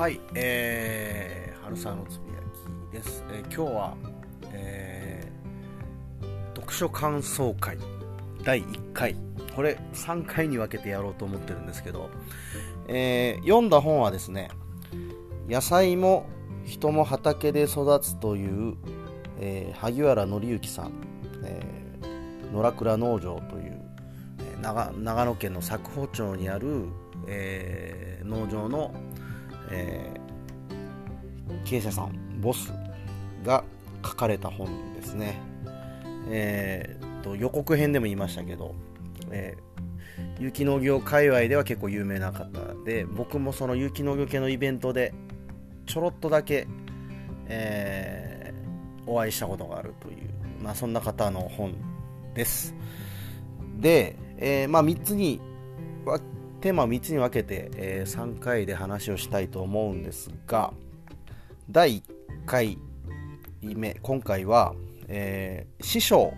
はい、えー、春沢のつぶやきです。えー今日は、えー読書感想会。第1回、これ3回に分けてやろうと思ってるんですけど、えー読んだ本はですね、野菜も人も畑で育つという、えー萩原紀之さん、えー野良倉農場という、えー長長野県の佐久穂町にある、えー農場の、えー経営者さんボスが書かれた本ですね、えーと予告編でも言いましたけど、えー有機農業界隈では結構有名な方で僕もその有機農業系のイベントでちょろっとだけ、えーお会いしたことがあるという、まあ、そんな方の本です。で、えーまあ、3つにテーマを3つに分けて、えー3回で話をしたいと思うんですが第1回目今回は、えー師匠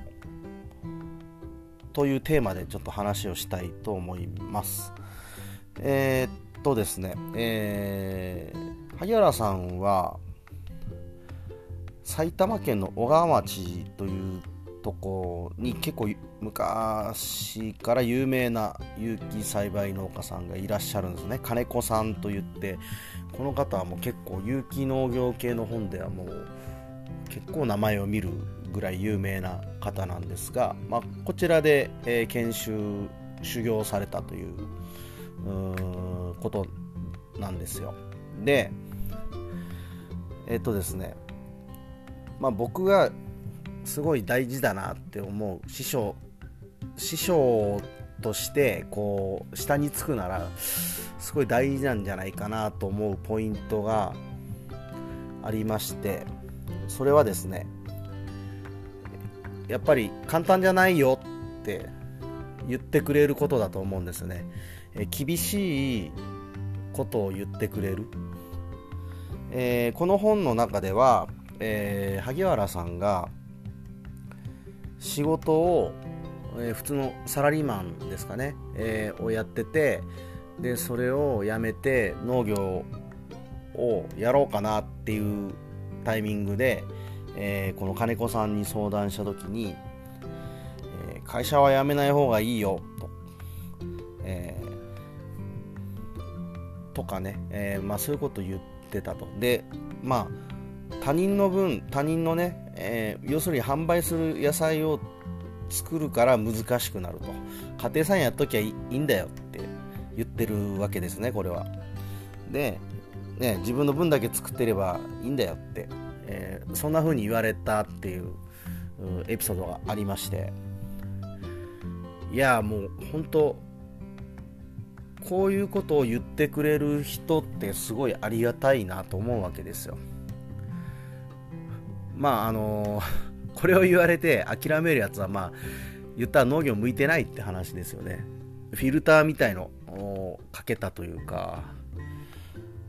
というテーマでちょっと話をしたいと思います。えーっとですね、えー萩原さんは埼玉県の小川町というとこに結構昔から有名な有機栽培農家さんがいらっしゃるんですね。金子さんといってこの方はもう結構有機農業系の本ではもう結構名前を見るぐらい有名な方なんですが、まあ、こちらで、え研修修行されたということなんですよ。でえっとですねまあ僕がすごい大事だなって思う師匠師匠としてこう下につくならすごい大事なんじゃないかなと思うポイントがありましてそれはですねやっぱり簡単じゃないよって言ってくれることだと思うんですね。え厳しいことを言ってくれる、えーこの本の中では、えー萩原さんが仕事を、えー普通のサラリーマンですかね、えーをやっててでそれをやめて農業をやろうかなっていうタイミングで、えーこの金子さんに相談した時に、えー会社は辞めない方がいいよと、えーとかね、えーまあ、そういうこと言ってたと。でまあ他人の分他人のね、えー要するに販売する野菜を作るから難しくなると。家庭菜園やっときゃいいんだよって言ってるわけですねこれは。で、ね、自分の分だけ作ってればいいんだよって、えーそんな風に言われたっていううエピソードがありまして。いやもう本当こういうことを言ってくれる人ってすごいありがたいなと思うわけですよ。まああのこれを言われて諦めるやつはまあ言ったら農業向いてないって話ですよね。フィルターみたいのをかけたというか。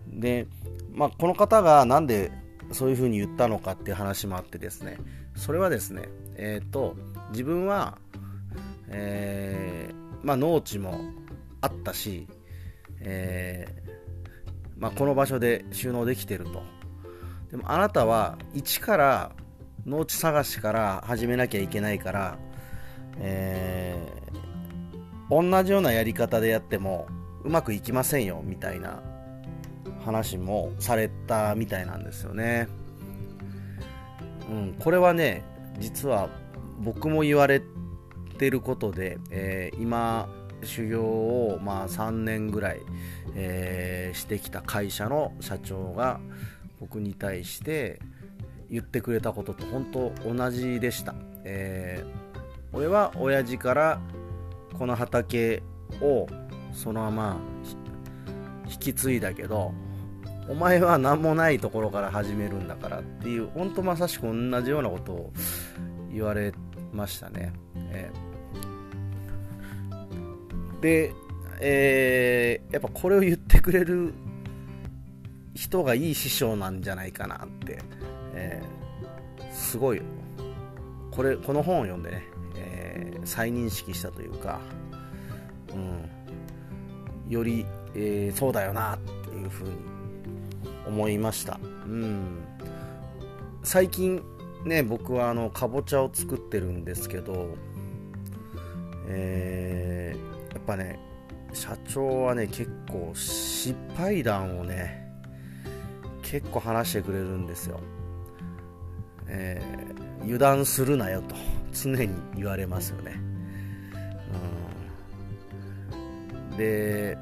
でまあこの方がなんでそういうふうに言ったのかっていう話もあってですね。それはですねえっ、と自分はえーまあ農地もあったし、えーまあ、この場所で収納できてると。でもあなたは一から農地探しから始めなきゃいけないから、えー同じようなやり方でやってもうまくいきませんよみたいな話もされたみたいなんですよね。うん、これはね実は僕も言われてることで、えー今修行をまあ3年ぐらい、えーしてきた会社の社長が僕に対して言ってくれたことと本当同じでした、えー俺は親父からこの畑をそのまま引き継いだけどお前は何もないところから始めるんだからっていう本当まさしく同じようなことを言われましたね、えーで、えーやっぱこれを言ってくれる人がいい師匠なんじゃないかなって、えーすごいこれこの本を読んでね、えー再認識したというか、うん、より、えーそうだよなっていうふうに思いました。うん。最近ね僕はあのかぼちゃを作ってるんですけどえ、やっぱね社長はね結構失敗談をね結構話してくれるんですよ、えー、油断するなよと常に言われますよね、うん、で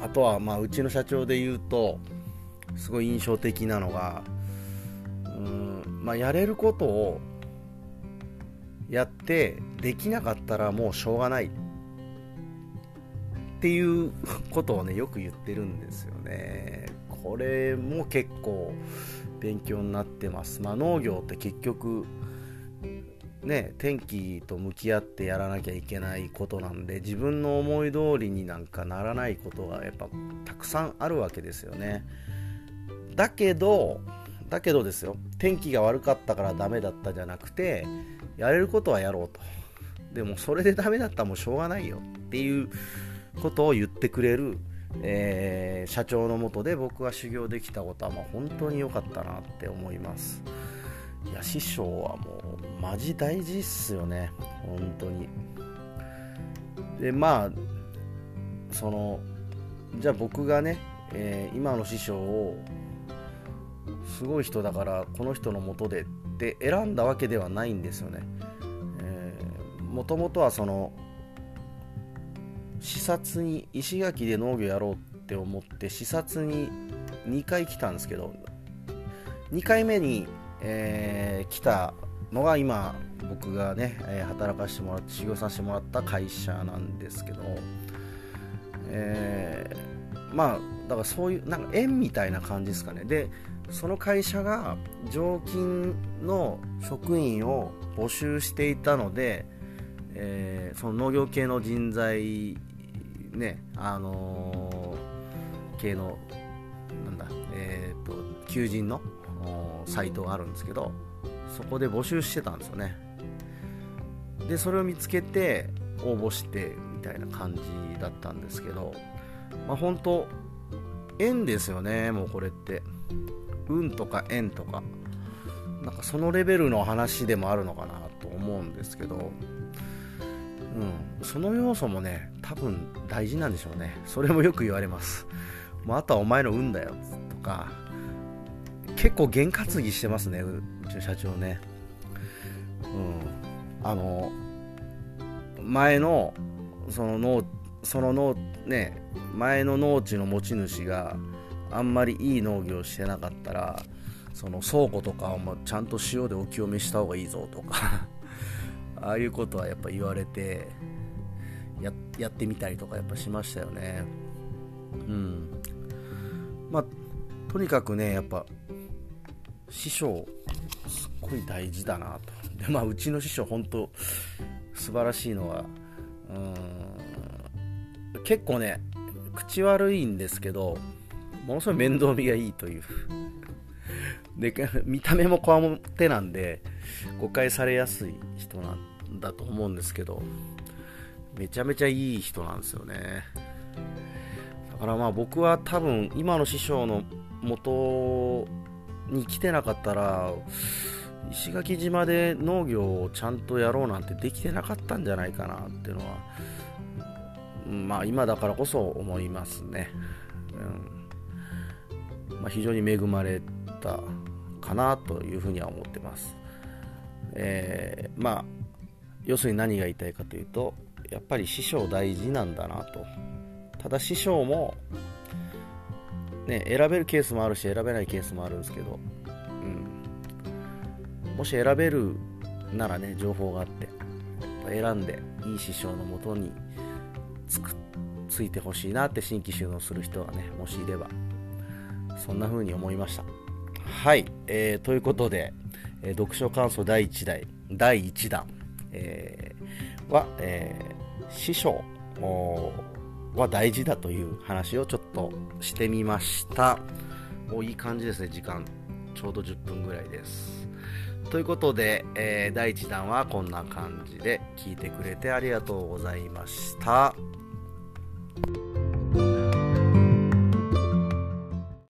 あとはまあうちの社長で言うとすごい印象的なのがうんまあやれることをやってできなかったらもうしょうがない。っていうことをねよく言ってるんですよね。これも結構勉強になってます、まあ、農業って結局ね天気と向き合ってやらなきゃいけないことなんで自分の思い通りになんかならないことがやっぱたくさんあるわけですよね。だけどだけどですよ。天気が悪かったからダメだったじゃなくてやれることはやろうと。でもそれでダメだったらもうしょうがないよっていうことを言ってくれる、えー、社長のもとで僕が修行できたことはまあ本当に良かったなって思います。いや師匠はもうマジ大事っすよね。本当に。でまあそのじゃあ僕がね、えー、今の師匠をすごい人だからこの人のもとでって選んだわけではないんですよね。もともとはその視察に石垣で農業やろうって思って視察に2回来たんですけど2回目に、えー、来たのが今僕がね、え、働かせてもらって修行させてもらった会社なんですけど、えー、まあだからそういうなんか縁みたいな感じですかね。でその会社が常勤の職員を募集していたので、えー、その農業系の人材ねあのー、系のなんだえっ、ー、と求人のサイトがあるんですけどそこで募集してたんですよね。でそれを見つけて応募してみたいな感じだったんですけどまあ本当縁ですよねもうこれって。運とか縁とか。なんかそのレベルの話でもあるのかなと思うんですけどうん、その要素もね多分大事なんでしょうね。それもよく言われます。もうあとはお前の運だよ。とか結構験担ぎしてますねうちの社長ね。うん。あの前のその農その農ね前の農地の持ち主があんまりいい農業してなかったらその倉庫とかをちゃんと塩でお清めした方がいいぞとか。ああいうことはやっぱ言われてややってみたりとかやっぱしましたよね。うん。まあとにかくねやっぱ師匠すっごい大事だなと。でまあうちの師匠本当素晴らしいのはうん結構ね口悪いんですけどものすごい面倒見がいいという。で見た目もこわもてなんで誤解されやすい人なんだと思うんですけどめちゃめちゃいい人なんですよね。だからまあ僕は多分今の師匠の元に来てなかったら石垣島で農業をちゃんとやろうなんてできてなかったんじゃないかなっていうのはまあ今だからこそ思いますね、うん。まあ、非常に恵まれたかなというふうには思ってます。えー、まあ要するに何が言いたいかというとやっぱり師匠大事なんだなと。ただ師匠も、ね、選べるケースもあるし選べないケースもあるんですけど、うん、もし選べるならね情報があって選んでいい師匠のもとにつくついてほしいなって新規収納する人がねもしいればそんな風に思いました。はい、えー、ということで、えー、読書感想第1弾第1弾、えー、は、えー、師匠は大事だという話をちょっとしてみました。おいい感じですね時間。ちょうど10分ぐらいです。ということで、えー、第1弾はこんな感じで聞いてくれてありがとうございました。